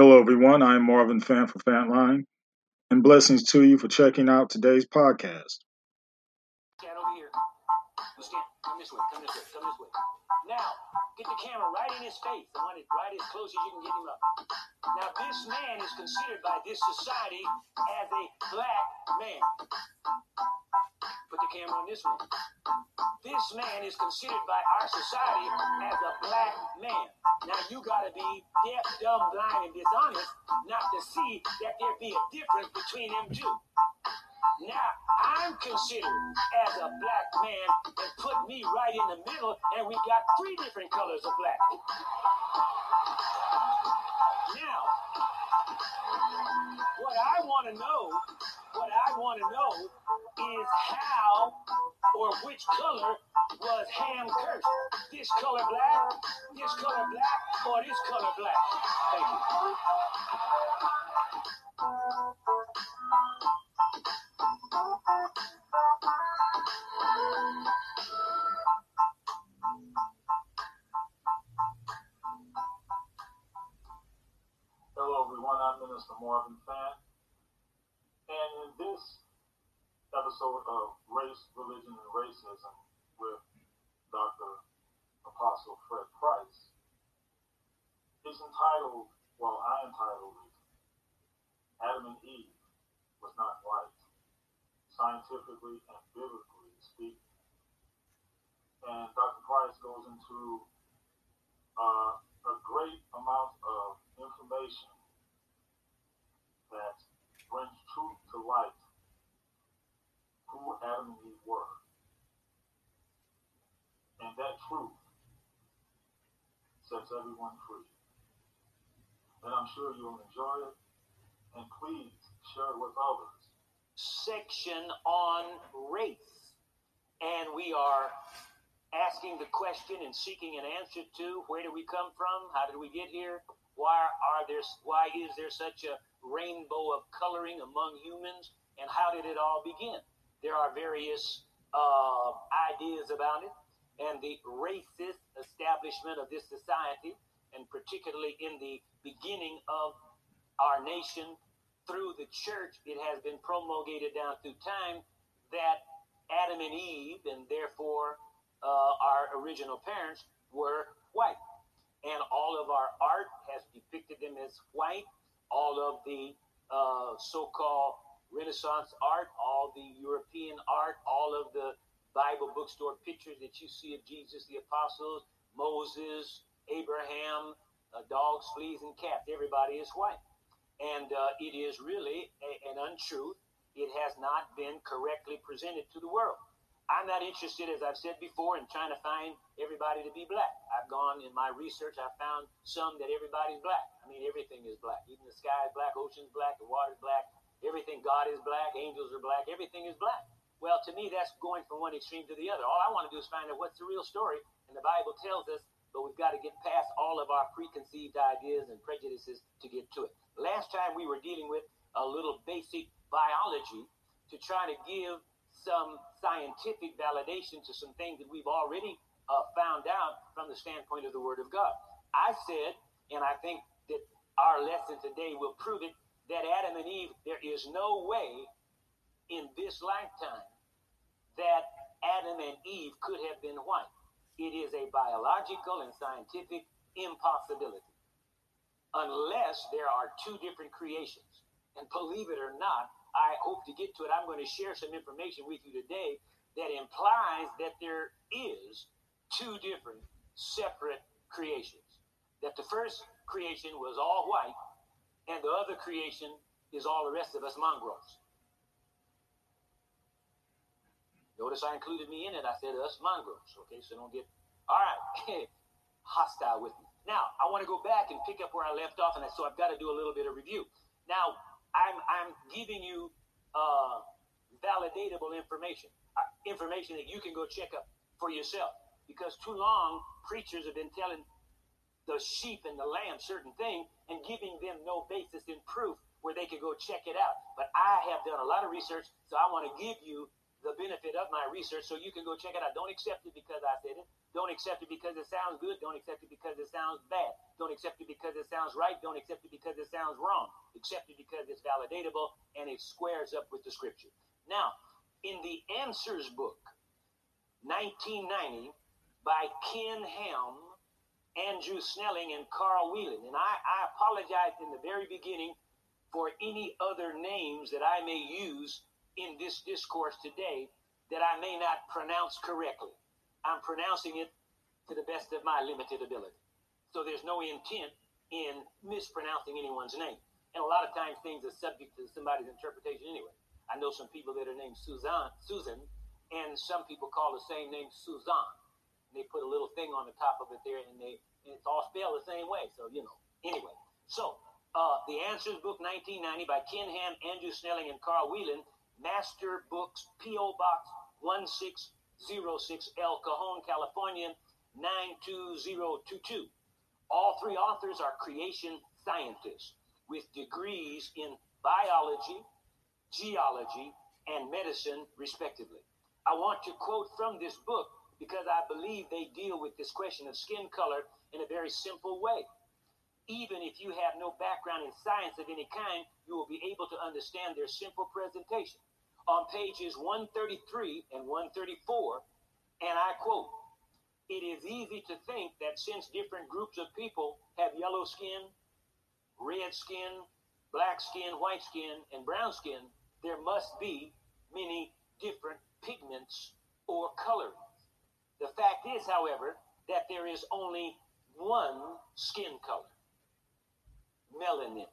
Hello, everyone. I'm Marvin Fant for Fantline, and blessings to you for checking out today's podcast. Over here. Come this way. Come this way. Come this way. Now, get the camera right in his face. I want it right as close as you can get him up. Now, this man is considered by this society as a black man. Put the camera on this one. This man is considered by our society as a black man. Now you gotta be deaf, dumb, blind, and dishonest not to see that there be a difference between them two. Now I'm considered as a black man and put me right in the middle, and we got three different colors of black. Now, what I want to know, what I want to know is how or which color was Ham cursed. This color black, this color black, or this color black. Thank you. Hello, everyone. I'm Minister Marvin Fant. And in this episode of Race, Religion, and Racism with Dr. Apostle Fred Price, it's entitled, well, I entitled it, Adam and Eve was not white, scientifically and biblically speaking. And Dr. Price goes into uh, a great amount of information that brings truth to light who Adam and Eve were. And that truth sets everyone free. And I'm sure you'll enjoy it. And please share it with others. Section on race. And we are asking the question and seeking an answer to where do we come from? How did we get here? Why are there why is there such a rainbow of coloring among humans? And how did it all begin? There are various uh, ideas about it, and the racist establishment of this society, and particularly in the beginning of our nation through the church, it has been promulgated down through time that Adam and Eve, and therefore uh, our original parents, were white. And all of our art has depicted them as white. All of the uh, so called Renaissance art, all the European art, all of the Bible bookstore pictures that you see of Jesus, the apostles, Moses, Abraham, uh, dogs, fleas, and cats. Everybody is white. And uh, it is really a, an untruth. It has not been correctly presented to the world. I'm not interested, as I've said before, in trying to find everybody to be black. I've gone in my research, I found some that everybody's black. I mean, everything is black. Even the sky is black, ocean's black, the water's black, everything, God is black, angels are black, everything is black. Well, to me, that's going from one extreme to the other. All I want to do is find out what's the real story, and the Bible tells us, but we've got to get past all of our preconceived ideas and prejudices to get to it. Last time we were dealing with a little basic biology to try to give some scientific validation to some things that we've already uh, found out from the standpoint of the Word of God. I said, and I think that our lesson today will prove it, that Adam and Eve, there is no way in this lifetime that Adam and Eve could have been white. It is a biological and scientific impossibility unless there are two different creations. And believe it or not, I hope to get to it. I'm going to share some information with you today that implies that there is two different separate creations. That the first creation was all white, and the other creation is all the rest of us mongrels. Notice I included me in it. I said us mongrels. Okay, so don't get all right hostile with me. Now I want to go back and pick up where I left off, and so I've got to do a little bit of review. Now I'm I'm giving you uh, validatable information, uh, information that you can go check up for yourself. Because too long preachers have been telling the sheep and the lamb certain thing and giving them no basis in proof where they can go check it out. But I have done a lot of research, so I want to give you the benefit of my research so you can go check it out. Don't accept it because I said it. Don't accept it because it sounds good. Don't accept it because it sounds bad. Don't accept it because it sounds right. Don't accept it because it sounds wrong. Accept it because it's validatable and it squares up with the scripture. Now, in the Answers book, 1990, by Ken Ham, Andrew Snelling, and Carl Wieland. And I, I apologize in the very beginning for any other names that I may use in this discourse today that I may not pronounce correctly. I'm pronouncing it to the best of my limited ability. So there's no intent in mispronouncing anyone's name. And a lot of times things are subject to somebody's interpretation anyway. I know some people that are named Suzanne, Susan, and some people call the same name Suzanne. And they put a little thing on the top of it there, and they and it's all spelled the same way. So you know. Anyway, so uh, the Answers Book 1990 by Ken Ham, Andrew Snelling, and Carl Wieland. Master Books, P.O. Box 1606, El Cajon, California 92022. All three authors are creation scientists with degrees in biology, geology, and medicine, respectively. I want to quote from this book because I believe they deal with this question of skin color in a very simple way. Even if you have no background in science of any kind, you will be able to understand their simple presentation. On pages 133 and 134, and I quote, it is easy to think that since different groups of people have yellow skin, red skin, black skin, white skin, and brown skin, there must be many different pigments or colorings. The fact is, however, that there is only one skin color melanin.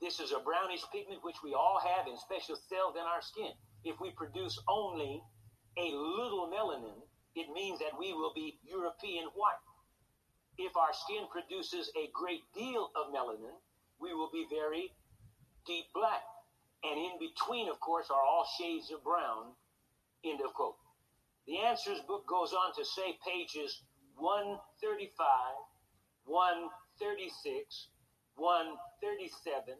This is a brownish pigment which we all have in special cells in our skin. If we produce only a little melanin, it means that we will be European white. If our skin produces a great deal of melanin, we will be very deep black. And in between, of course, are all shades of brown. End of quote. The Answers book goes on to say, pages 135, 136, 137,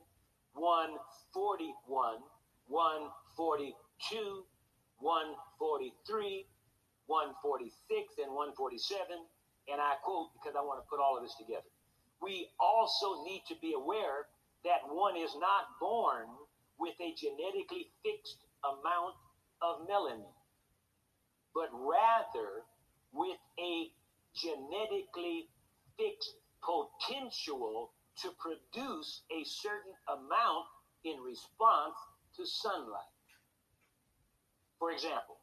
141, 142, 143, 146 and 147, and I quote because I want to put all of this together. We also need to be aware that one is not born with a genetically fixed amount of melanin, but rather with a genetically fixed potential to produce a certain amount in response to sunlight. For example,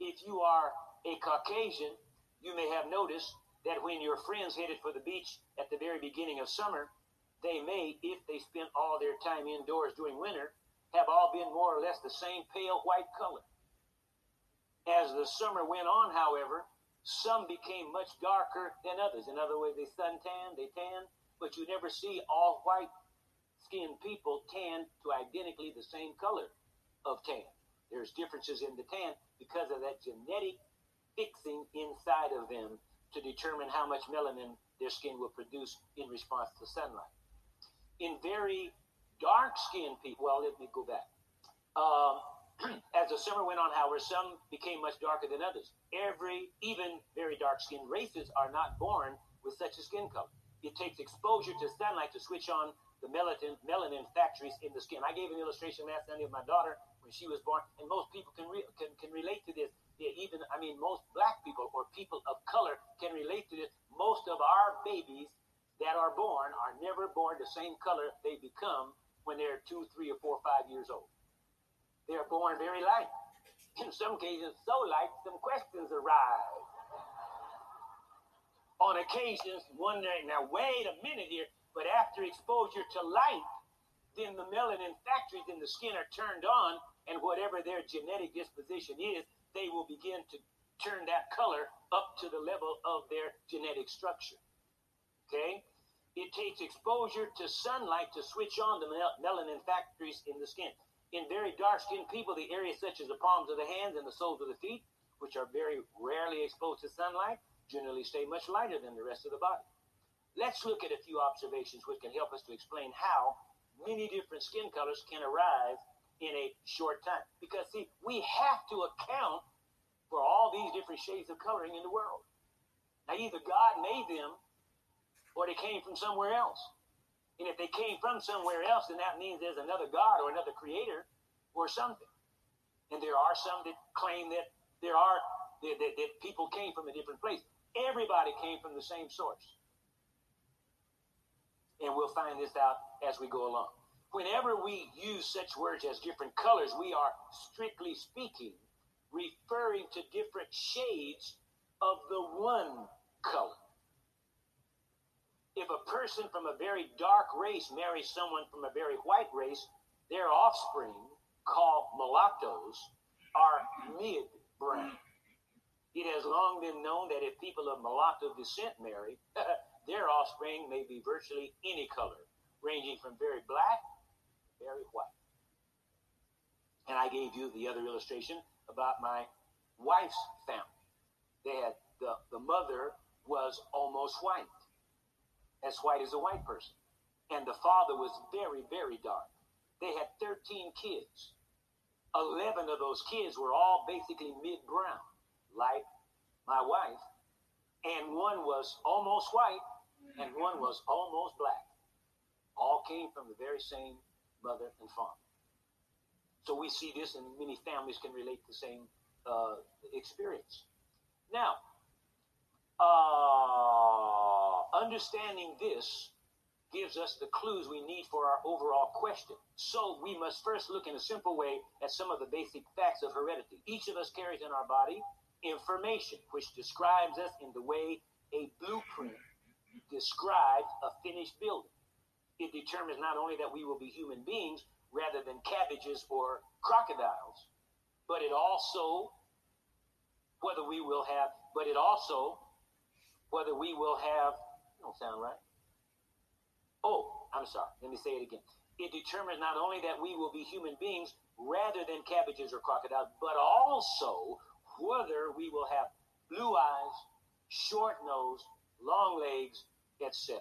if you are a Caucasian, you may have noticed that when your friends headed for the beach at the very beginning of summer, they may, if they spent all their time indoors during winter, have all been more or less the same pale white color. As the summer went on, however, some became much darker than others. In other words, they suntan, they tan, but you never see all white skinned people tan to identically the same color of tan. There's differences in the tan because of that genetic fixing inside of them to determine how much melanin their skin will produce in response to sunlight. In very dark skinned people, well, let me go back. Um, as the summer went on, however, some became much darker than others. Every, even very dark skinned races are not born with such a skin color. It takes exposure to sunlight to switch on the melanin, melanin factories in the skin. I gave an illustration last Sunday of my daughter when she was born, and most people can, re- can, can relate to this yeah, even I mean most black people or people of color can relate to this. Most of our babies that are born are never born the same color they become when they're two, three, or four, five years old. They are born very light. In some cases, so light some questions arise. On occasions, wondering, now wait a minute here, but after exposure to light, then the melanin factories in the skin are turned on, and whatever their genetic disposition is, they will begin to turn that color up to the level of their genetic structure. Okay? It takes exposure to sunlight to switch on the mel- melanin factories in the skin. In very dark skinned people, the areas such as the palms of the hands and the soles of the feet, which are very rarely exposed to sunlight, generally stay much lighter than the rest of the body. Let's look at a few observations which can help us to explain how many different skin colors can arise in a short time. Because, see, we have to account for all these different shades of coloring in the world. Now, either God made them or they came from somewhere else. And if they came from somewhere else, then that means there's another God or another creator or something. And there are some that claim that there are that, that, that people came from a different place. Everybody came from the same source. And we'll find this out as we go along. Whenever we use such words as different colors, we are strictly speaking referring to different shades of the one color. If a person from a very dark race marries someone from a very white race, their offspring, called mulattoes, are mid brown. It has long been known that if people of mulatto descent marry, their offspring may be virtually any color, ranging from very black to very white. And I gave you the other illustration about my wife's family. They had the, the mother was almost white, as white as a white person. And the father was very, very dark. They had 13 kids. 11 of those kids were all basically mid brown like my wife, and one was almost white, and one was almost black. All came from the very same mother and father. So we see this, and many families can relate the same uh, experience. Now, uh, understanding this gives us the clues we need for our overall question. So we must first look in a simple way at some of the basic facts of heredity. Each of us carries in our body information which describes us in the way a blueprint describes a finished building. It determines not only that we will be human beings rather than cabbages or crocodiles, but it also whether we will have, but it also whether we will have, don't sound right. Oh, I'm sorry. Let me say it again. It determines not only that we will be human beings rather than cabbages or crocodiles, but also whether we will have blue eyes, short nose, long legs, etc.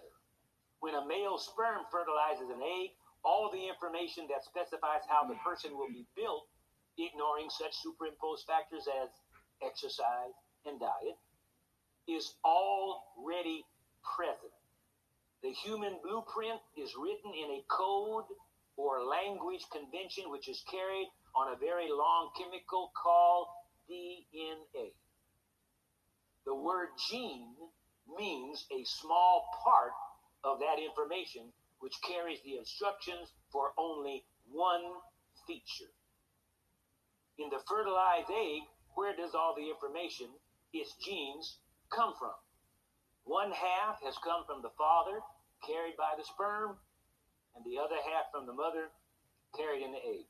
When a male sperm fertilizes an egg, all the information that specifies how the person will be built, ignoring such superimposed factors as exercise and diet, is already present. The human blueprint is written in a code or language convention which is carried on a very long chemical called DNA. The word gene means a small part of that information which carries the instructions for only one feature. In the fertilized egg, where does all the information, its genes, come from? One half has come from the father, carried by the sperm, and the other half from the mother, carried in the egg.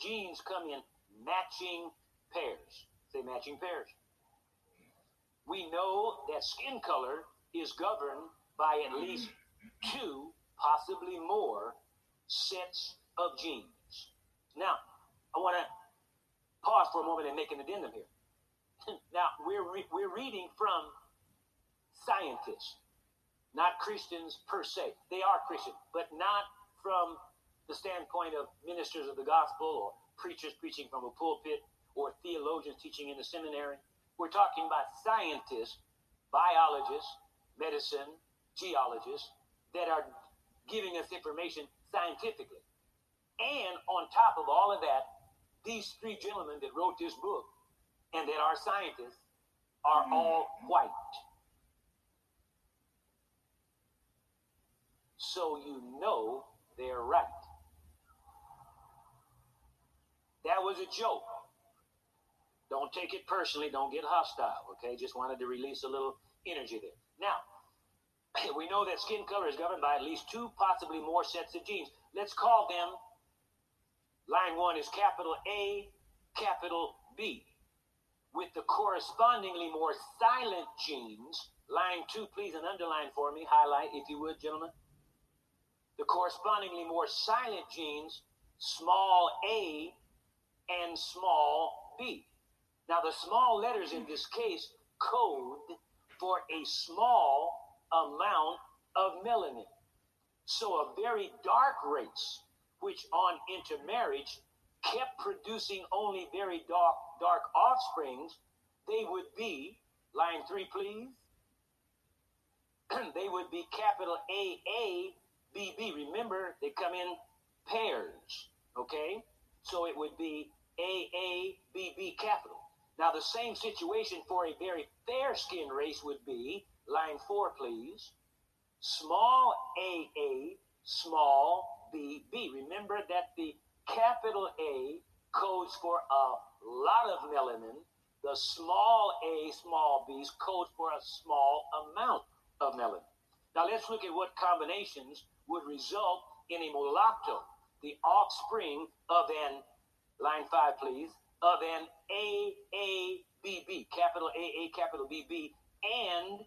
Genes come in matching pairs. Say matching pairs. We know that skin color is governed by at least two, possibly more, sets of genes. Now, I want to pause for a moment and make an addendum here. now, we're, re- we're reading from scientists, not Christians per se. They are Christian, but not from the standpoint of ministers of the gospel or preachers preaching from a pulpit or theologians teaching in the seminary. We're talking about scientists, biologists, medicine, geologists that are giving us information scientifically. And on top of all of that, these three gentlemen that wrote this book and that are scientists are all white. So you know they're right. That was a joke. Don't take it personally. Don't get hostile. Okay. Just wanted to release a little energy there. Now, we know that skin color is governed by at least two, possibly more sets of genes. Let's call them. Line one is capital A, capital B. With the correspondingly more silent genes, line two, please, and underline for me, highlight if you would, gentlemen. The correspondingly more silent genes, small a and small b. Now, the small letters in this case code for a small amount of melanin. So, a very dark race, which on intermarriage kept producing only very dark, dark offsprings, they would be, line three, please, they would be capital A A B B. Remember, they come in pairs. Okay? So it would be A A B B capital. Now, the same situation for a very fair skinned race would be line four, please. Small a a, small b b. Remember that the capital A codes for a lot of melanin. The small a, small b's codes for a small amount of melanin. Now let's look at what combinations would result in a mulatto, the offspring of an, line five please, of an AABB, capital AA, capital BB, and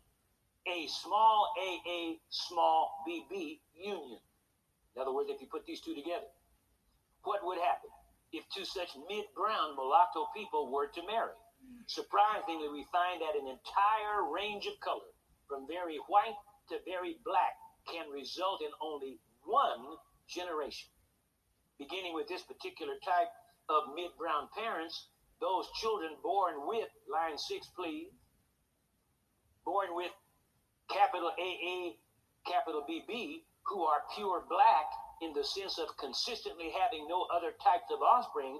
a small AA, small BB union. In other words, if you put these two together, what would happen if two such mid brown mulatto people were to marry? Surprisingly, we find that an entire range of color, from very white to very black, can result in only one generation. Beginning with this particular type of mid brown parents, those children born with, line six, please, born with capital AA, capital BB, who are pure black in the sense of consistently having no other types of offspring,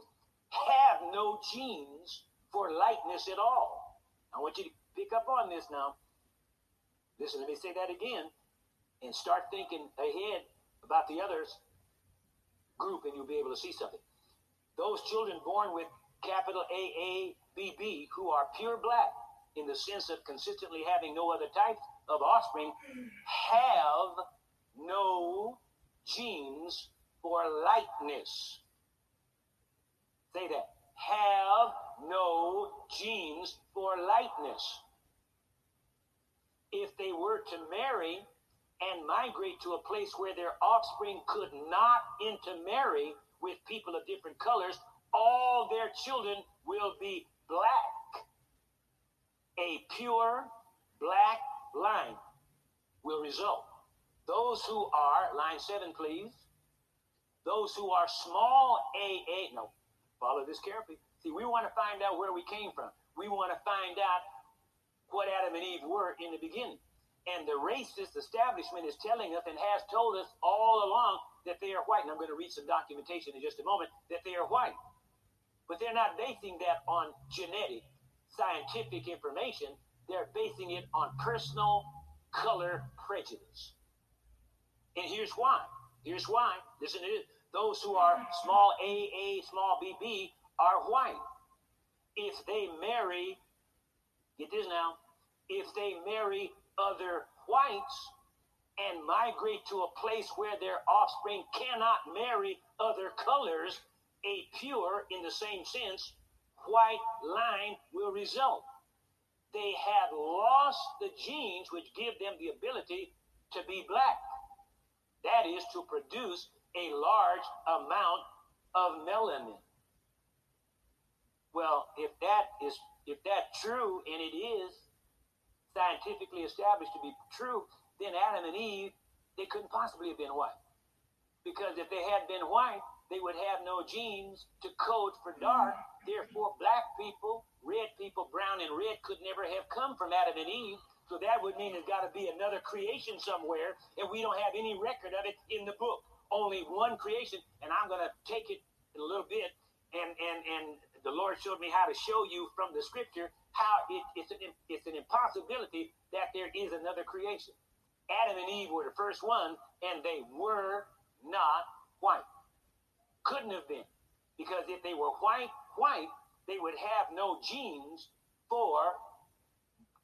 have no genes for lightness at all. I want you to pick up on this now. Listen, let me say that again and start thinking ahead about the others group, and you'll be able to see something. Those children born with capital AABB who are pure black in the sense of consistently having no other type of offspring have no genes for lightness. Say that. Have no genes for lightness. If they were to marry and migrate to a place where their offspring could not intermarry with people of different colors, all their children will be black. A pure black line will result. Those who are, line seven, please. Those who are small AA, no, follow this carefully. See, we want to find out where we came from. We want to find out what Adam and Eve were in the beginning. And the racist establishment is telling us and has told us all along that they are white. And I'm going to read some documentation in just a moment that they are white. But they're not basing that on genetic, scientific information. They're basing it on personal color prejudice. And here's why. Here's why. Listen to this. Those who are small AA, small BB are white. If they marry, get this now, if they marry other whites and migrate to a place where their offspring cannot marry other colors, a pure, in the same sense, white line will result. They have lost the genes which give them the ability to be black. That is to produce a large amount of melanin. Well, if that is if that's true, and it is scientifically established to be true, then Adam and Eve, they couldn't possibly have been white. Because if they had been white, they would have no genes to code for dark. Therefore, black people, red people, brown and red could never have come from Adam and Eve. So that would mean there's got to be another creation somewhere, and we don't have any record of it in the book. Only one creation, and I'm going to take it in a little bit, and and and the Lord showed me how to show you from the Scripture how it, it's an it's an impossibility that there is another creation. Adam and Eve were the first one, and they were not white couldn't have been. Because if they were white, white, they would have no genes for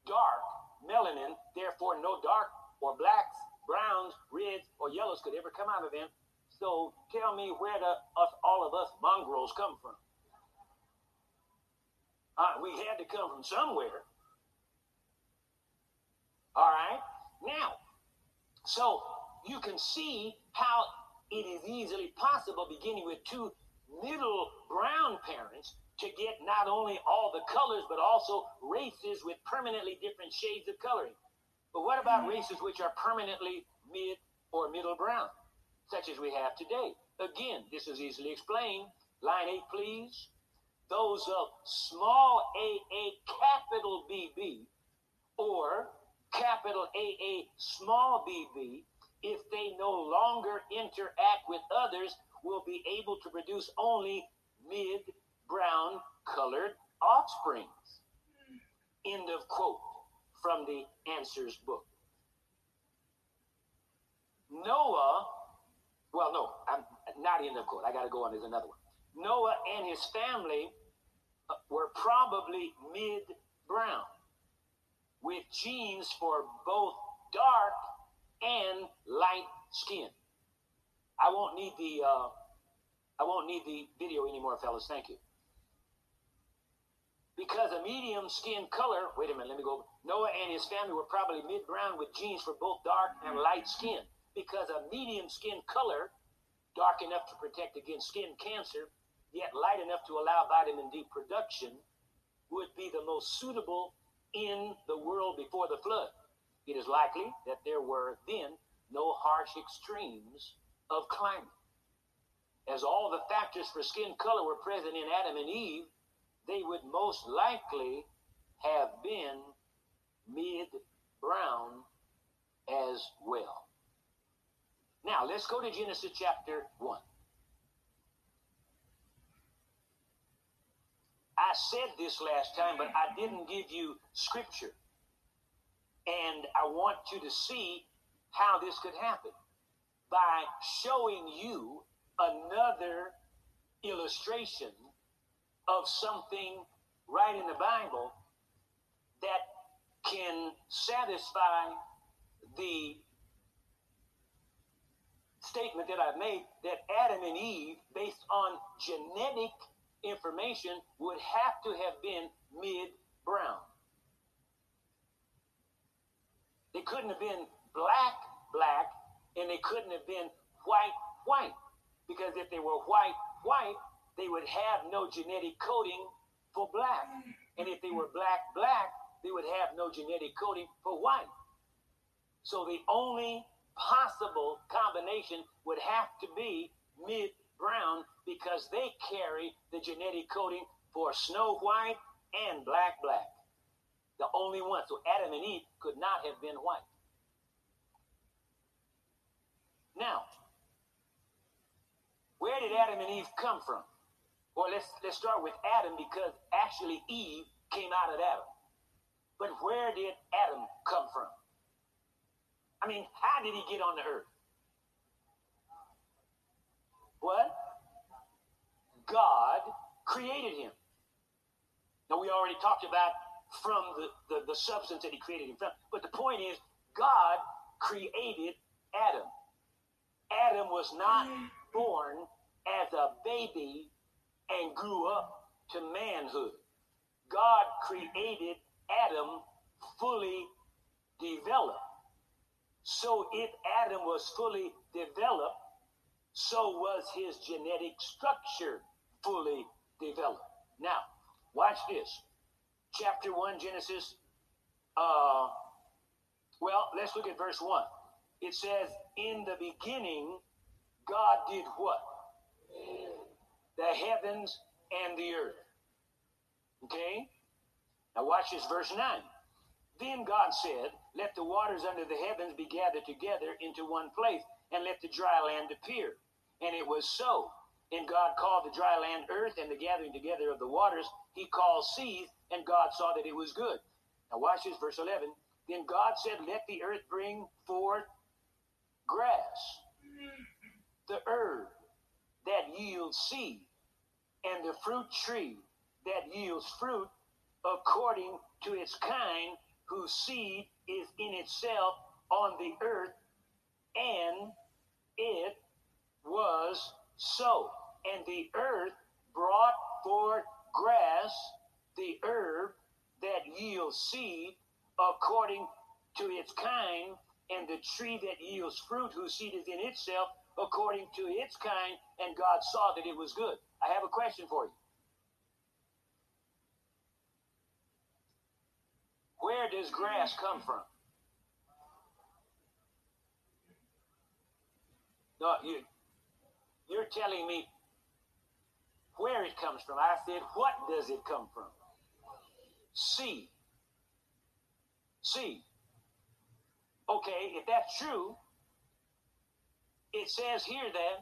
dark melanin, therefore no dark or blacks, browns, reds, or yellows could ever come out of them. So tell me where the us all of us mongrels come from. Uh, we had to come from somewhere. All right. Now, so you can see how it is easily possible, beginning with two middle brown parents, to get not only all the colors, but also races with permanently different shades of coloring. But what about mm. races which are permanently mid or middle brown, such as we have today? Again, this is easily explained. Line 8, please. Those of small a, a capital BB, or capital AA, small bb, if they no longer interact with others, will be able to produce only mid brown colored offsprings. End of quote from the Answers book. Noah, well, no, I'm not in the quote. I got to go on. There's another one. Noah and his family uh, were probably mid brown with genes for both dark and light skin. I won't need the uh, I won't need the video anymore, fellas. Thank you. Because a medium skin color, wait a minute, let me go. Noah and his family were probably mid brown with genes for both dark and light skin. Because a medium skin color, dark enough to protect against skin cancer, yet light enough to allow vitamin D production, would be the most suitable in the world before the flood. It is likely that there were then no harsh extremes of climate. As all the factors for skin color were present in Adam and Eve, they would most likely have been mid brown as well. Now, let's go to Genesis chapter 1. I said this last time, but I didn't give you scripture. And I want you to see how this could happen by showing you another illustration of something right in the Bible that can satisfy the statement that I've made that Adam and Eve, based on genetic information, would have to have been mid brown. They couldn't have been black, black, and they couldn't have been white, white. Because if they were white, white, they would have no genetic coding for black. And if they were black, black, they would have no genetic coding for white. So the only possible combination would have to be mid brown because they carry the genetic coding for snow white and black black. The only one. So Adam and Eve could not have been white. Now, where did Adam and Eve come from? Well, let's let's start with Adam because actually Eve came out of Adam. But where did Adam come from? I mean, how did he get on the earth? What? God created him. Now, we already talked about from the, the, the substance that he created him from. But the point is, God created Adam. Adam was not born as a baby and grew up to manhood. God created Adam fully developed. So if Adam was fully developed, so was his genetic structure fully developed. Now, watch this. Chapter 1, Genesis. Uh, well, let's look at verse 1. It says, In the beginning, God did what? The heavens and the earth. Okay? Now watch this, verse 9. Then God said, Let the waters under the heavens be gathered together into one place, and let the dry land appear. And it was so. And God called the dry land earth, and the gathering together of the waters he called seas, and God saw that it was good. Now watch this, verse 11. Then God said, Let the earth bring forth grass, the herb that yields seed, and the fruit tree that yields fruit according to its kind, whose seed is in itself on the earth, and it was so. And the earth brought forth grass, the herb that yields seed according to its kind, and the tree that yields fruit, whose seed is in itself according to its kind, and God saw that it was good. I have a question for you. Where does grass come from? No, you, you're telling me where it comes from. I said, what does it come from? Seed. Seed. Okay, if that's true, it says here then,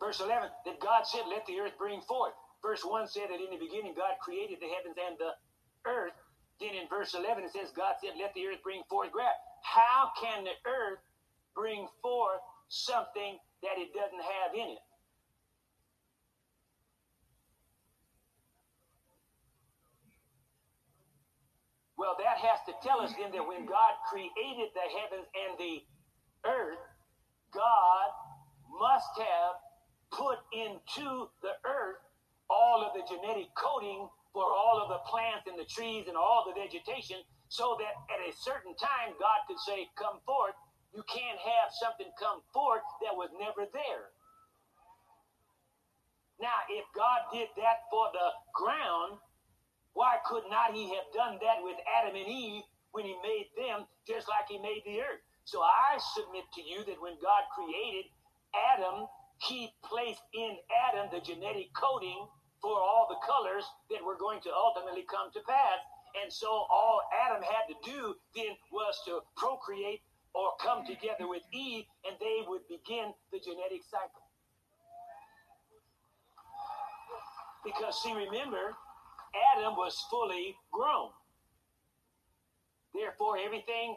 verse 11, that God said, Let the earth bring forth. Verse 1 said that in the beginning God created the heavens and the earth. Then in verse 11 it says, God said, Let the earth bring forth grass. How can the earth bring forth something that it doesn't have in it? Well, that has to tell us then that when God created the heavens and the earth, God must have put into the earth all of the genetic coding for all of the plants and the trees and all the vegetation so that at a certain time God could say, Come forth. You can't have something come forth that was never there. Now, if God did that for the ground, why could not He have done that with Adam and Eve when He made them just like He made the earth? So I submit to you that when God created Adam, He placed in Adam the genetic coding for all the colors that were going to ultimately come to pass. And so all Adam had to do then was to procreate or come together with Eve, and they would begin the genetic cycle. Because, see, remember, Adam was fully grown. Therefore, everything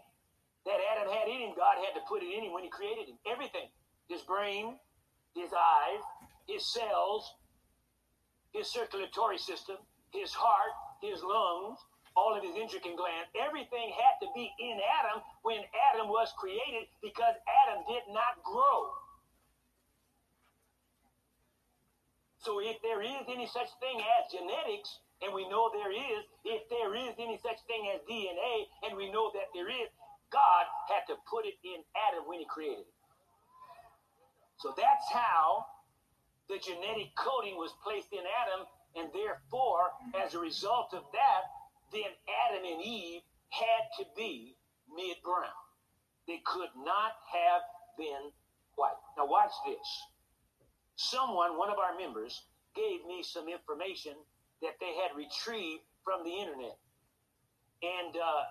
that Adam had in him, God had to put it in him when he created him. Everything. His brain, his eyes, his cells, his circulatory system, his heart, his lungs, all of his endocrine glands, everything had to be in Adam when Adam was created because Adam did not grow. So if there is any such thing as genetics, and we know there is, if there is any such thing as DNA, and we know that there is, God had to put it in Adam when he created it. So that's how the genetic coding was placed in Adam, and therefore, as a result of that, then Adam and Eve had to be mid brown. They could not have been white. Now, watch this. Someone, one of our members, gave me some information that they had retrieved from the internet. And uh,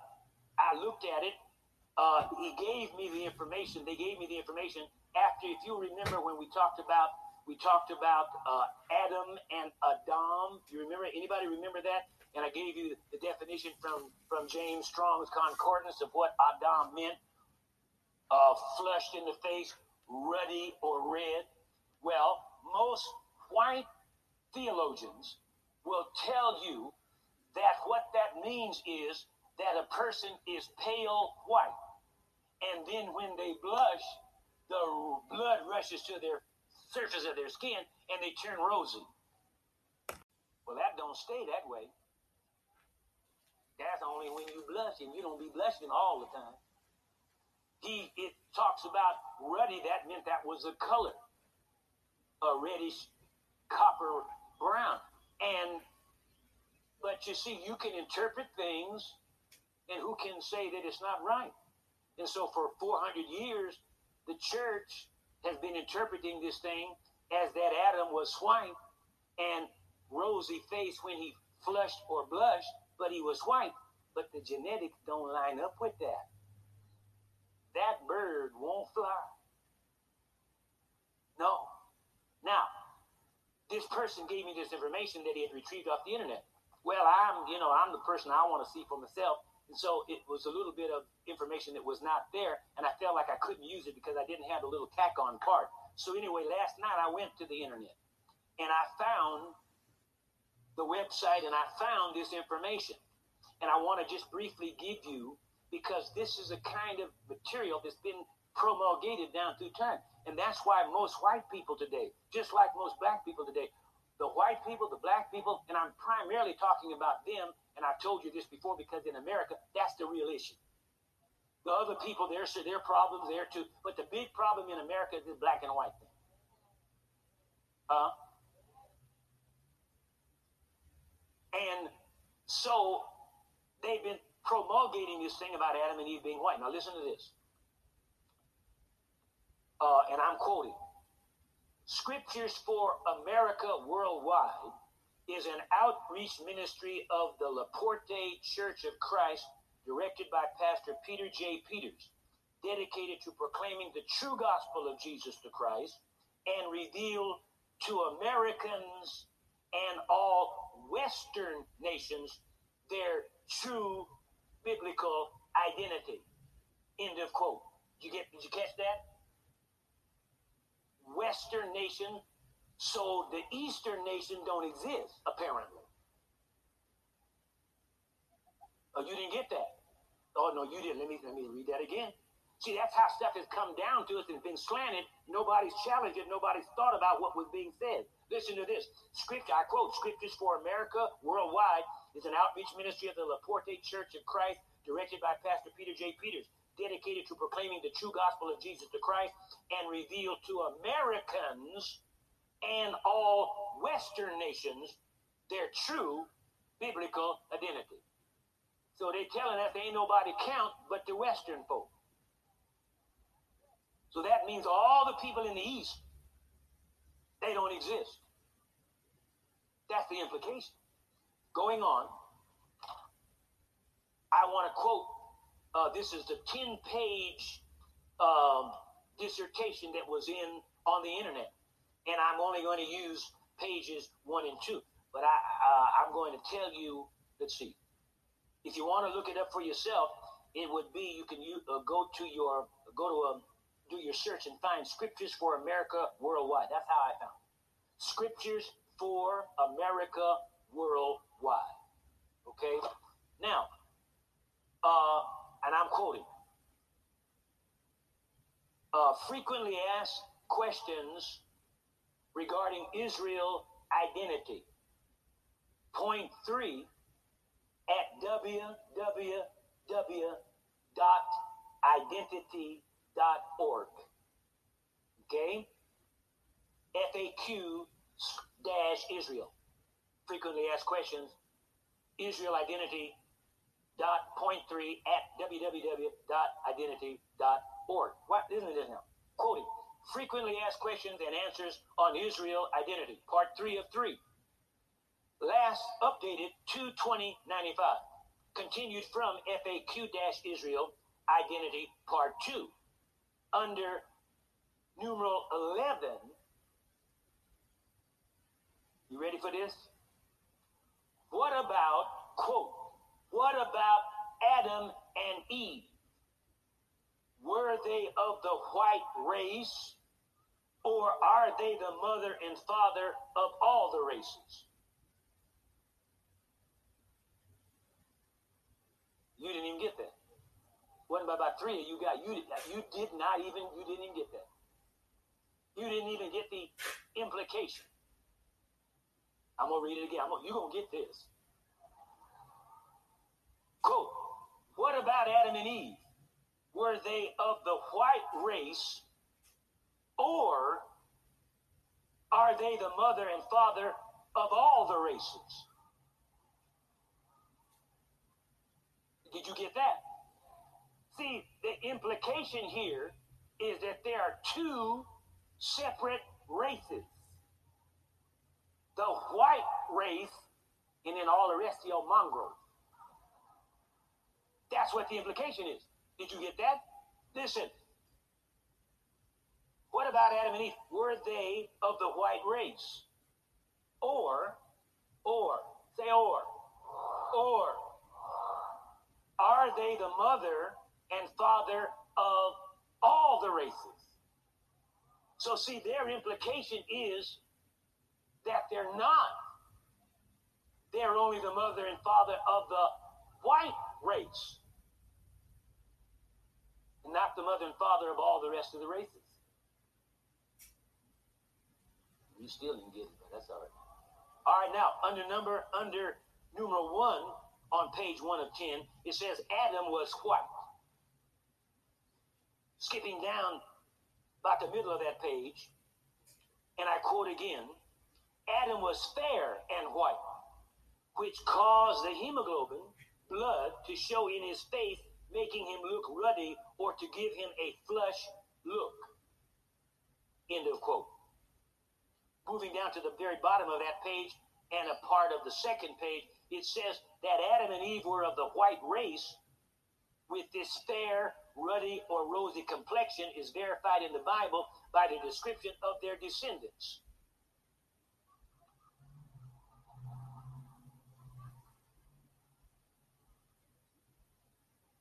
I looked at it. Uh, he gave me the information. They gave me the information after, if you remember, when we talked about we talked about uh, Adam and Adam. You remember? Anybody remember that? And I gave you the definition from from James Strong's Concordance of what Adam meant: uh, flushed in the face, ruddy or red. Well, most white theologians will tell you that what that means is that a person is pale white, and then when they blush, the blood rushes to their surface of their skin and they turn rosy. Well, that don't stay that way. That's only when you blush, and you don't be blushing all the time. He it talks about ruddy. That meant that was a color, a reddish copper brown. And but you see, you can interpret things, and who can say that it's not right? And so, for 400 years, the church has been interpreting this thing as that Adam was white and rosy face when he flushed or blushed, but he was white. But the genetics don't line up with that. That bird won't fly. No. Now, this person gave me this information that he had retrieved off the internet. Well, I'm, you know, I'm the person I want to see for myself. And so it was a little bit of information that was not there, and I felt like I couldn't use it because I didn't have the little tack on part. So anyway, last night I went to the internet and I found the website and I found this information. And I want to just briefly give you because this is a kind of material that's been promulgated down through time. And that's why most white people today, just like most black people today, the white people, the black people, and I'm primarily talking about them and I've told you this before because in America, that's the real issue. The other people, there, there's their problems there too. But the big problem in America is the black and white thing. Uh, and so they've been promulgating this thing about Adam and Eve being white. Now listen to this. Uh, and I'm quoting Scriptures for America Worldwide is an outreach ministry of the La Porte Church of Christ, directed by Pastor Peter J. Peters. dedicated to proclaiming the true gospel of Jesus the Christ and reveal to Americans and all Western nations their true biblical identity. End of quote. Did you get did you catch that? Western nation, so the Eastern nation don't exist, apparently. Oh, you didn't get that. Oh no, you didn't. Let me let me read that again. See, that's how stuff has come down to us and been slanted. Nobody's challenged it. Nobody's thought about what was being said. Listen to this. Scripture, I quote, Scriptures for America Worldwide is an outreach ministry of the La Porte Church of Christ, directed by Pastor Peter J. Peters, dedicated to proclaiming the true gospel of Jesus the Christ and reveal to Americans and all Western nations their true biblical identity. So they're telling us there ain't nobody count but the Western folk. So that means all the people in the East, they don't exist. That's the implication. Going on, I want to quote uh, this is the 10 page um, dissertation that was in on the internet. And I'm only going to use pages one and two. But I, uh, I'm going to tell you, let's see. If you want to look it up for yourself, it would be you can you, uh, go to your go to a do your search and find scriptures for America worldwide. That's how I found it. scriptures for America worldwide. Okay, now, uh, and I'm quoting. Uh, frequently asked questions regarding Israel identity. Point three at www.identity.org. Okay? FAQ dash Israel. Frequently asked questions. Israel identity dot point three at www.identity.org. What isn't it now? Quoting. Frequently asked questions and answers on Israel identity. Part three of three last updated 22095 continued from faq-israel identity part 2 under numeral 11 you ready for this what about quote what about adam and eve were they of the white race or are they the mother and father of all the races You didn't even get that. Wasn't by about three you got. You did, you did not even. You didn't even get that. You didn't even get the implication. I'm gonna read it again. Gonna, you're gonna get this. Quote: What about Adam and Eve? Were they of the white race, or are they the mother and father of all the races? Did you get that? See, the implication here is that there are two separate races the white race and then all the rest of your mongrels. That's what the implication is. Did you get that? Listen. What about Adam and Eve? Were they of the white race? Or, or, say or, or, are they the mother and father of all the races? So, see, their implication is that they're not. They're only the mother and father of the white race, And not the mother and father of all the rest of the races. You still didn't get it, but that's all right. All right, now under number under numeral one, on page 1 of 10, it says Adam was white. Skipping down about the middle of that page, and I quote again Adam was fair and white, which caused the hemoglobin, blood, to show in his face, making him look ruddy or to give him a flush look. End of quote. Moving down to the very bottom of that page and a part of the second page, it says that Adam and Eve were of the white race with this fair ruddy or rosy complexion is verified in the Bible by the description of their descendants.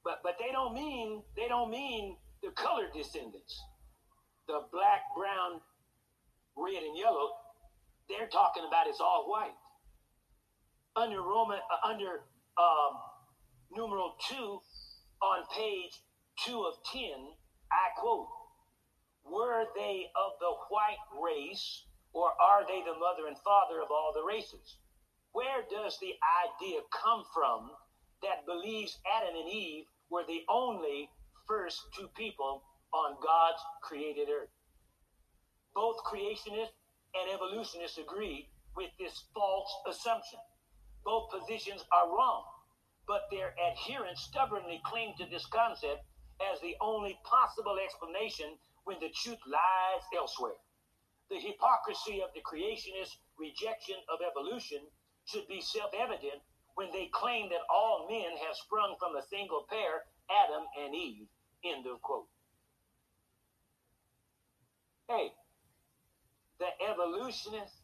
But but they don't mean they don't mean the colored descendants. The black, brown, red, and yellow. They're talking about it's all white. Under Roman uh, under um, numeral two on page two of ten, I quote, Were they of the white race, or are they the mother and father of all the races? Where does the idea come from that believes Adam and Eve were the only first two people on God's created earth. Both creationists and evolutionists agree with this false assumption. Both positions are wrong, but their adherents stubbornly cling to this concept as the only possible explanation when the truth lies elsewhere. The hypocrisy of the creationist rejection of evolution should be self evident when they claim that all men have sprung from a single pair, Adam and Eve. End of quote. Hey, the evolutionists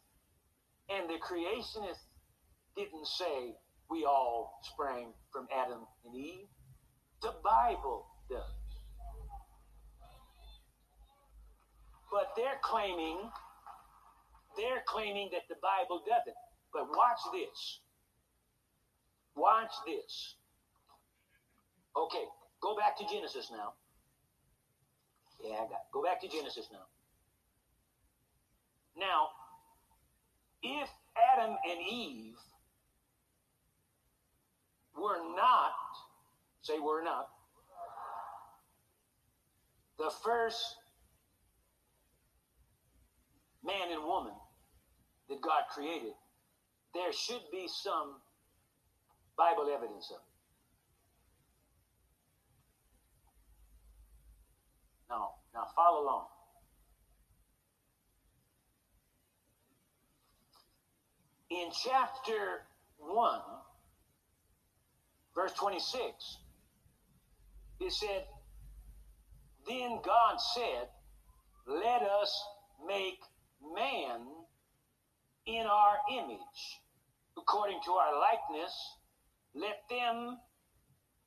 and the creationists didn't say we all sprang from Adam and Eve. The Bible does. But they're claiming they're claiming that the Bible doesn't. But watch this. Watch this. Okay, go back to Genesis now. Yeah, I got it. Go back to Genesis now. Now, if Adam and Eve were not, say were not, the first man and woman that God created, there should be some Bible evidence of it. Now, now follow along. In chapter 1, verse 26, it said, Then God said, Let us make man in our image, according to our likeness. Let them,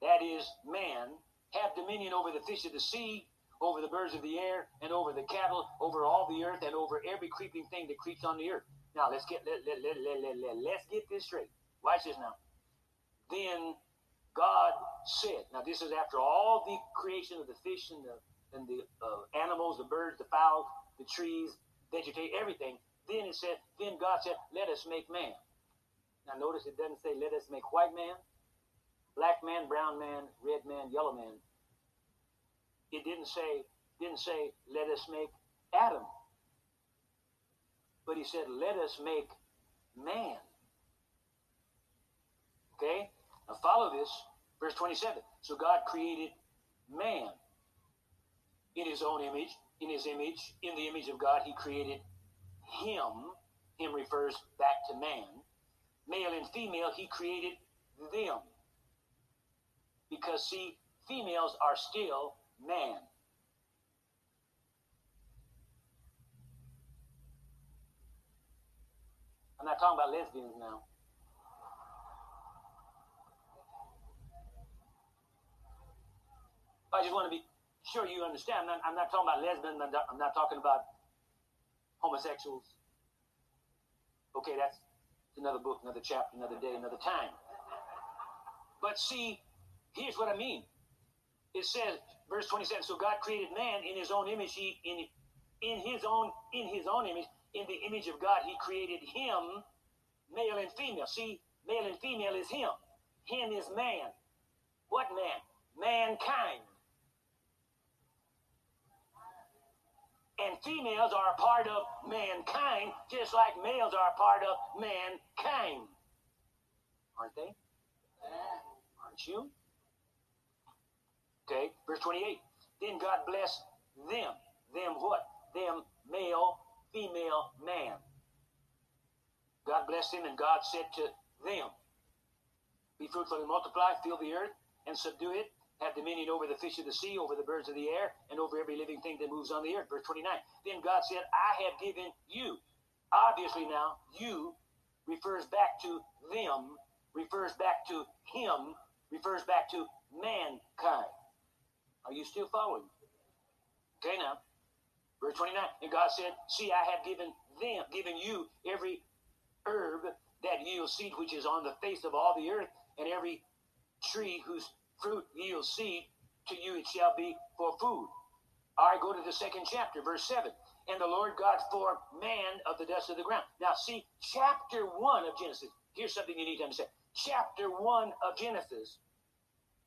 that is man, have dominion over the fish of the sea, over the birds of the air, and over the cattle, over all the earth, and over every creeping thing that creeps on the earth. Now let's get let, let, let, let, let, let, let's get this straight. Watch this now. Then God said, now this is after all the creation of the fish and the and the uh, animals, the birds, the fowl, the trees, vegetate, everything. Then it said, then God said, let us make man. Now notice it doesn't say let us make white man, black man, brown man, red man, yellow man. It didn't say didn't say let us make Adam. But he said, let us make man. Okay? Now follow this. Verse 27. So God created man in his own image. In his image, in the image of God, he created him. Him refers back to man. Male and female, he created them. Because, see, females are still man. I'm not talking about lesbians now. I just want to be sure you understand. I'm not, I'm not talking about lesbians. I'm not, I'm not talking about homosexuals. Okay, that's another book, another chapter, another day, another time. But see, here's what I mean. It says, verse 27, so God created man in his own image, he in in his own in his own image, in the image of God, he created him, male and female. See, male and female is him. Him is man. What man? Mankind. And females are a part of mankind, just like males are a part of mankind. Aren't they? Aren't you? Okay, verse 28. Then God blessed them. Them what? Them male, female, man. God blessed them, and God said to them, Be fruitful and multiply, fill the earth, and subdue it, have dominion over the fish of the sea, over the birds of the air, and over every living thing that moves on the earth. Verse 29. Then God said, I have given you. Obviously, now, you refers back to them, refers back to him, refers back to mankind. Are you still following? Okay, now, verse 29. And God said, See, I have given them, given you every herb that yields seed which is on the face of all the earth, and every tree whose fruit yields seed, to you it shall be for food. Right, go to the second chapter, verse 7. And the Lord God formed man of the dust of the ground. Now, see, chapter 1 of Genesis, here's something you need to understand. Chapter 1 of Genesis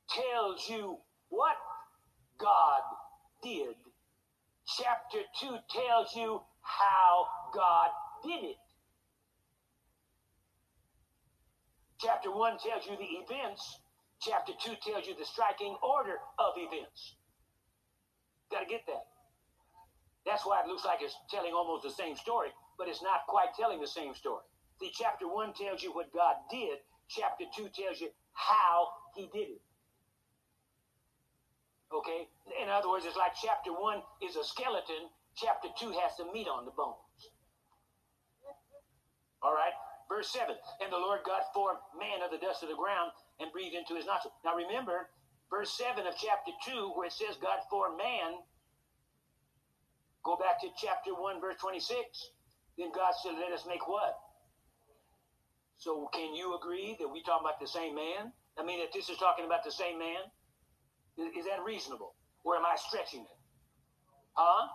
tells you what God did. Chapter 2 tells you how God did it. Chapter 1 tells you the events. Chapter 2 tells you the striking order of events. Got to get that. That's why it looks like it's telling almost the same story, but it's not quite telling the same story. See, chapter 1 tells you what God did, chapter 2 tells you how he did it. Okay? In other words, it's like chapter 1 is a skeleton, chapter 2 has some meat on the bones. All right? Verse 7 And the Lord God formed man of the dust of the ground and breathed into his nostrils. Now remember, verse 7 of chapter 2, where it says God formed man, go back to chapter 1, verse 26. Then God said, Let us make what? So can you agree that we talking about the same man? I mean, that this is talking about the same man? Is, is that reasonable? Or am I stretching it? Huh?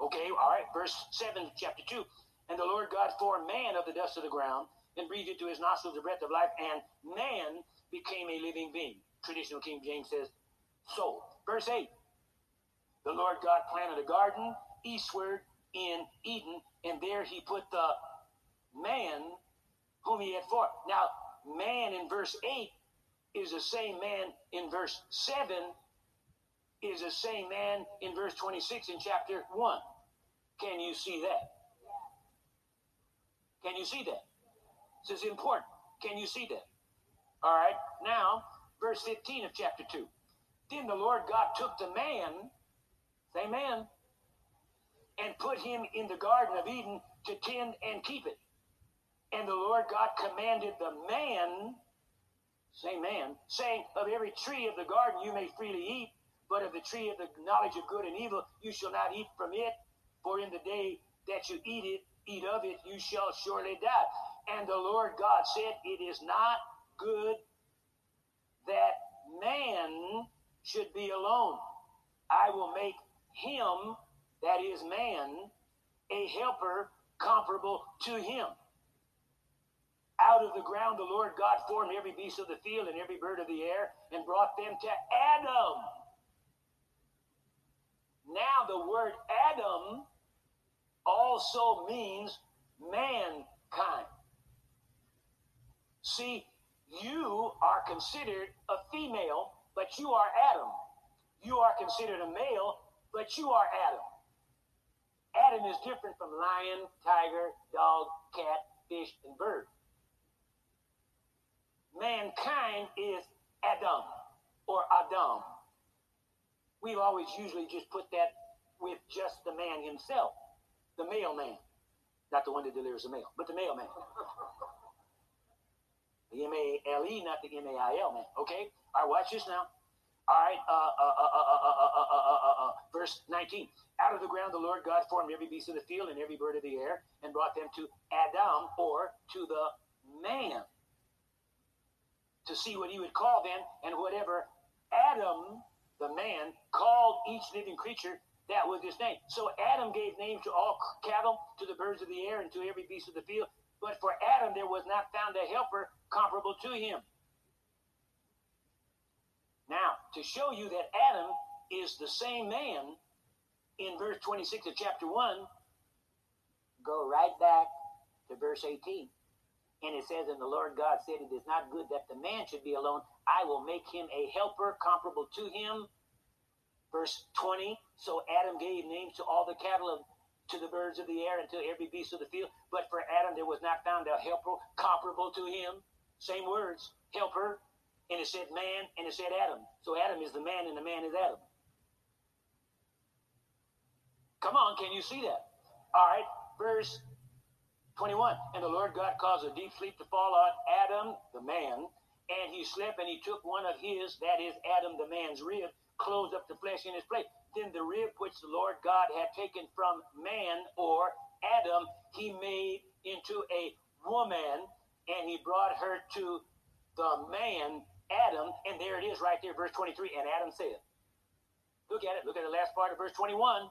Okay, all right. Verse 7, chapter 2. And the Lord God formed man of the dust of the ground and breathed into his nostrils the breath of life, and man became a living being. Traditional King James says, soul. Verse 8 The Lord God planted a garden eastward in Eden, and there he put the man whom he had formed. Now, man in verse 8 is the same man in verse 7, is the same man in verse 26 in chapter 1. Can you see that? Can you see that? This is important. Can you see that? All right. Now, verse 15 of chapter 2. Then the Lord God took the man, say man, and put him in the Garden of Eden to tend and keep it. And the Lord God commanded the man, say man, saying, Of every tree of the garden you may freely eat, but of the tree of the knowledge of good and evil you shall not eat from it, for in the day that you eat it, eat of it, you shall surely die. And the Lord God said, It is not good that man should be alone. I will make him, that is man, a helper comparable to him. Out of the ground the Lord God formed every beast of the field and every bird of the air and brought them to Adam. Now the word Adam also means mankind. See, you are considered a female, but you are Adam. You are considered a male, but you are Adam. Adam is different from lion, tiger, dog, cat, fish, and bird. Mankind is Adam or Adam. We've always usually just put that with just the man himself, the male man. Not the one that delivers the mail, but the mailman. The M A L E, not the M A I L man. Okay? All right, watch this now. All right, uh, uh, uh, verse 19. Out of the ground the Lord God formed every beast of the field and every bird of the air and brought them to Adam or to the man to see what he would call them and whatever Adam, the man, called each living creature, that was his name. So Adam gave names to all cattle, to the birds of the air, and to every beast of the field. But for Adam there was not found a helper comparable to him. Now, to show you that Adam is the same man, in verse 26 of chapter 1, go right back to verse 18. And it says, And the Lord God said, It is not good that the man should be alone. I will make him a helper comparable to him. Verse 20 So Adam gave names to all the cattle of to the birds of the air and to every beast of the field. But for Adam there was not found a helper comparable to him. Same words, helper, and it said man, and it said Adam. So Adam is the man, and the man is Adam. Come on, can you see that? All right, verse 21. And the Lord God caused a deep sleep to fall on Adam, the man, and he slept, and he took one of his, that is Adam, the man's rib, closed up the flesh in his place. Then the rib which the Lord God had taken from man or Adam, he made into a woman, and he brought her to the man, Adam, and there it is right there, verse 23. And Adam said, Look at it, look at the last part of verse 21.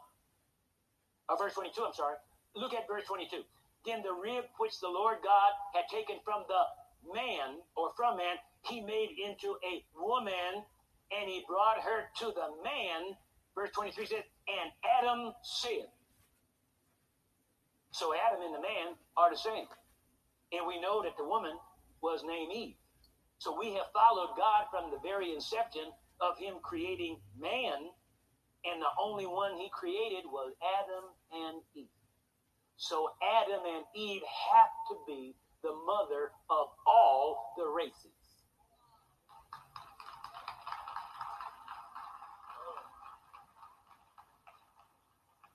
Or verse 22, I'm sorry. Look at verse 22. Then the rib which the Lord God had taken from the man, or from man, he made into a woman, and he brought her to the man. Verse 23 says, And Adam said, so Adam and the man are the same. And we know that the woman was named Eve. So we have followed God from the very inception of him creating man, and the only one he created was Adam and Eve. So Adam and Eve have to be the mother of all the races.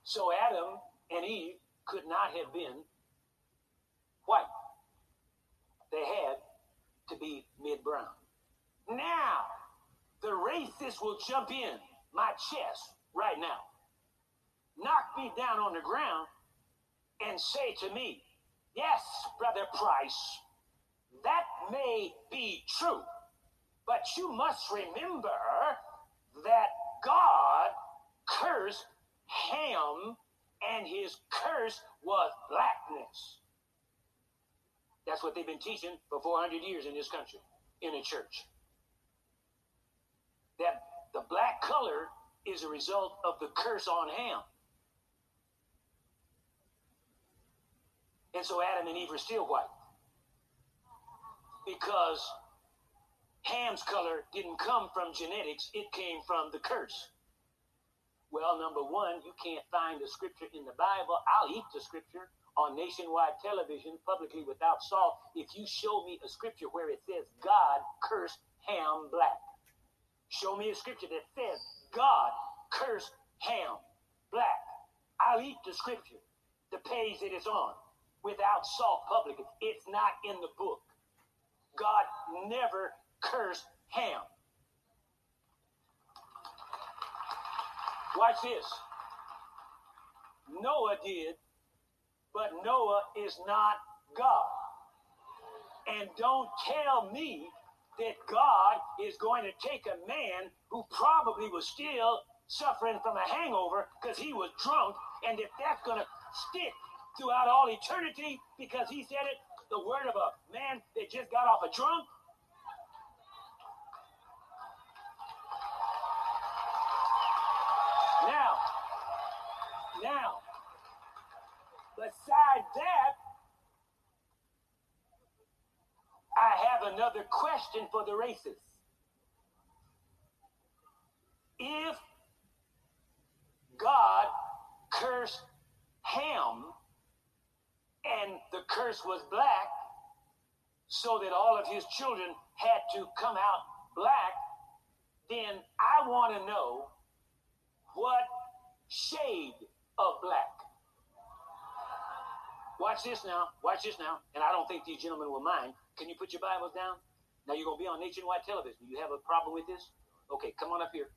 So Adam and Eve could not have been white. They had to be mid brown. Now, the racist will jump in my chest right now, knock me down on the ground, and say to me, Yes, Brother Price, that may be true, but you must remember that God cursed Ham and his curse was blackness. That's what they've been teaching for 400 years in this country, in the church. That the black color is a result of the curse on Ham. And so Adam and Eve are still white. Because Ham's color didn't come from genetics, it came from the curse. Well, number one, you can't find the scripture in the Bible. I'll eat the scripture on nationwide television publicly without salt if you show me a scripture where it says God cursed Ham black. Show me a scripture that says God cursed Ham black. I'll eat the scripture, the page that it's on, without salt publicly. It's not in the book. God never cursed Ham. Watch this. Noah did, but Noah is not God. And don't tell me that God is going to take a man who probably was still suffering from a hangover because he was drunk, and if that's going to stick throughout all eternity because he said it, the word of a man that just got off a drunk, Now, Now, beside that, I have another question for the races. If God cursed Ham and the curse was black, so that all of his children had to come out black, then I want to know what shade of black. Watch this now. Watch this now. And I don't think these gentlemen will mind. Can you put your Bibles down? Now you're going to be on nationwide television. You have a problem with this? Okay, come on up here.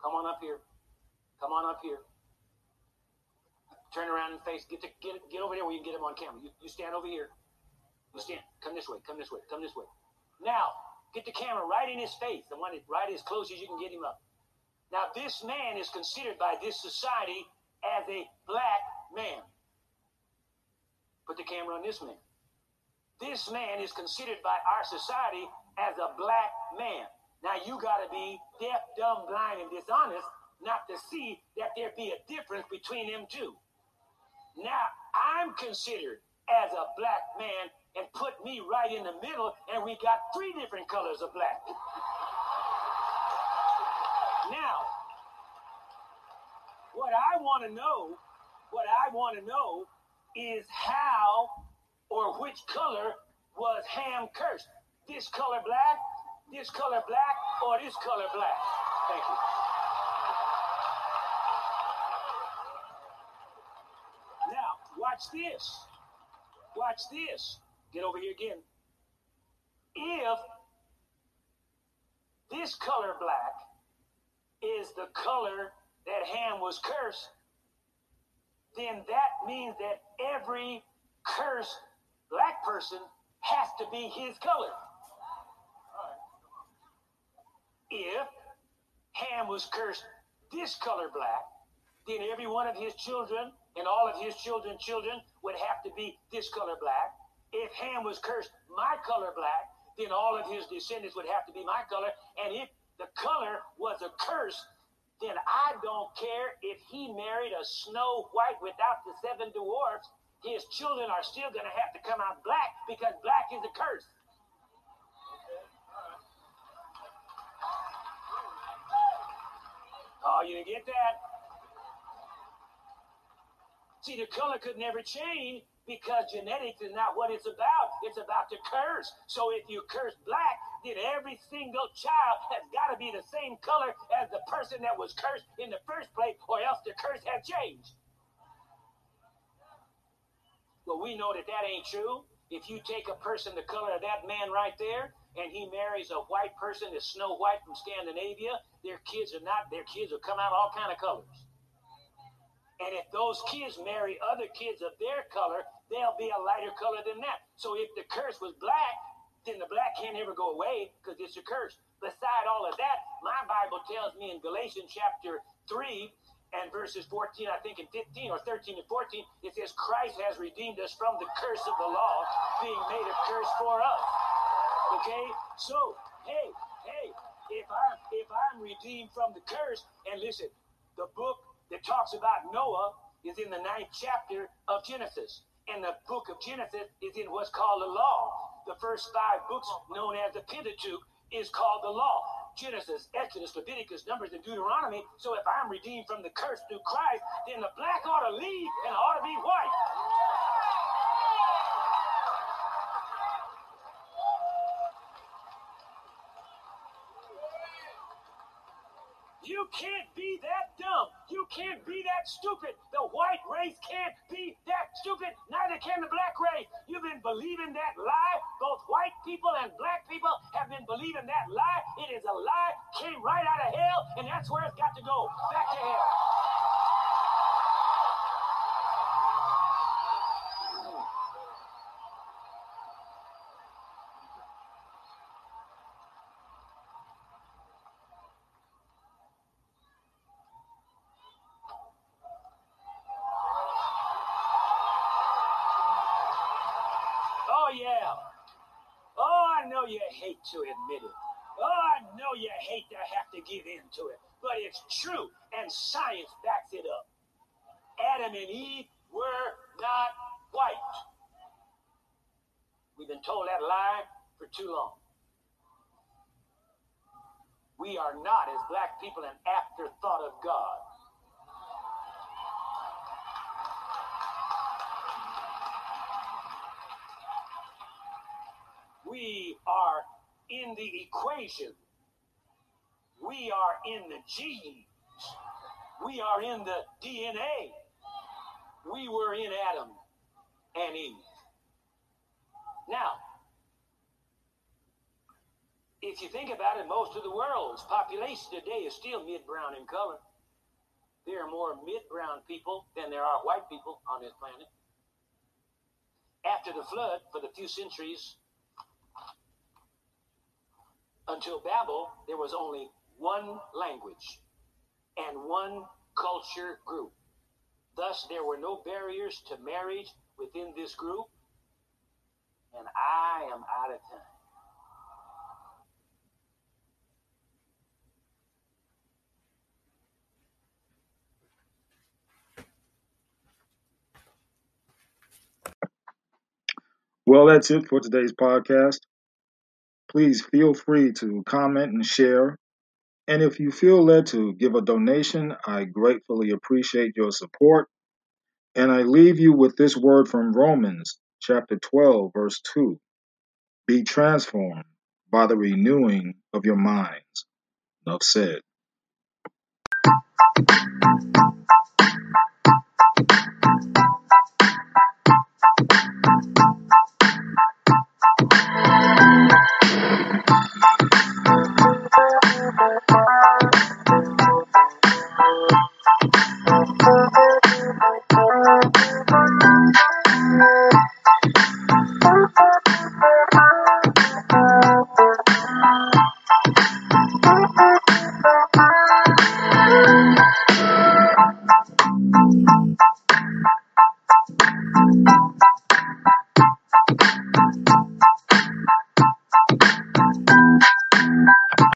Come on up here. Come on up here. Turn around and face. Get to, get get over there where you can get him on camera. You, you stand over here. You stand. Come this way. Come this way. Come this way. Now, get the camera right in his face. Want it right as close as you can get him up. Now, this man is considered by this society as a black man. Put the camera on this man. This man is considered by our society as a black man. Now you got to be deaf, dumb, blind, and dishonest not to see that there be a difference between them two. Now I'm considered as a black man and put me right in the middle, and we got three different colors of black. now, what I want to know, what I want to know is how or which color was Ham cursed. This color black, this color black or this color black? Thank you. Now, watch this. Watch this. Get over here again. If this color black is the color that Ham was cursed, then that means that every cursed black person has to be his color. If Ham was cursed this color black, then every one of his children and all of his children's children would have to be this color black. If Ham was cursed my color black, then all of his descendants would have to be my color. And if the color was a curse, then I don't care if he married a Snow White without the seven dwarfs. His children are still going to have to come out black because black is a curse. Oh, you didn't get that? See, the color could never change because genetics is not what it's about. It's about the curse. So if you curse black, then every single child has got to be the same color as the person that was cursed in the first place, or else the curse has changed. Well, we know that that ain't true. If you take a person the color of that man right there, and he marries a white person that's Snow White from Scandinavia, their kids are not. Their kids will come out all kind of colors. And if those kids marry other kids of their color, they'll be a lighter color than that. So if the curse was black, then the black can't ever go away because it's a curse. Beside all of that, my Bible tells me in Galatians chapter 3 and verses 14, I think, and 15, or 13 and 14, it says, Christ has redeemed us from the curse of the law, being made a curse for us. Okay? So, hey, hey, if I'm if I'm redeemed from the curse, and listen, the book that talks about Noah is in the ninth chapter of Genesis. And the book of Genesis is in what's called the law. The first five books, known as the Pentateuch, is called the law. Genesis, Exodus, Leviticus, Numbers, and Deuteronomy. So if I'm redeemed from the curse through Christ, then the black ought to leave and ought to be white. You can't be that dumb. You can't be that stupid. The white race can't be that stupid. Neither can the black race. You've been believing that lie. Both white people and black people have been believing that lie. It is a lie. Came right out of hell, and that's where it's got to go. Back to hell. Oh, yeah. Oh, I know you hate to admit it. Oh, I know you hate to have to give in to it. But it's true, and science backs it up. Adam and Eve were not white. We've been told that lie for too long. We are not, as black people, an afterthought of God. We are in the equation. We are in the genes. We are in the DNA. We were in Adam and Eve. Now, if you think about it, most of the world's population today is still mid brown in color. There are more mid brown people than there are white people on this planet. After the flood, for the few centuries until Babel, there was only one language and one culture group. Thus, there were no barriers to marriage within this group. And I am out of time. Well, that's it for today's podcast. Please feel free to comment and share. And if you feel led to give a donation, I gratefully appreciate your support. And I leave you with this word from Romans chapter 12, verse 2 Be transformed by the renewing of your minds. Enough said.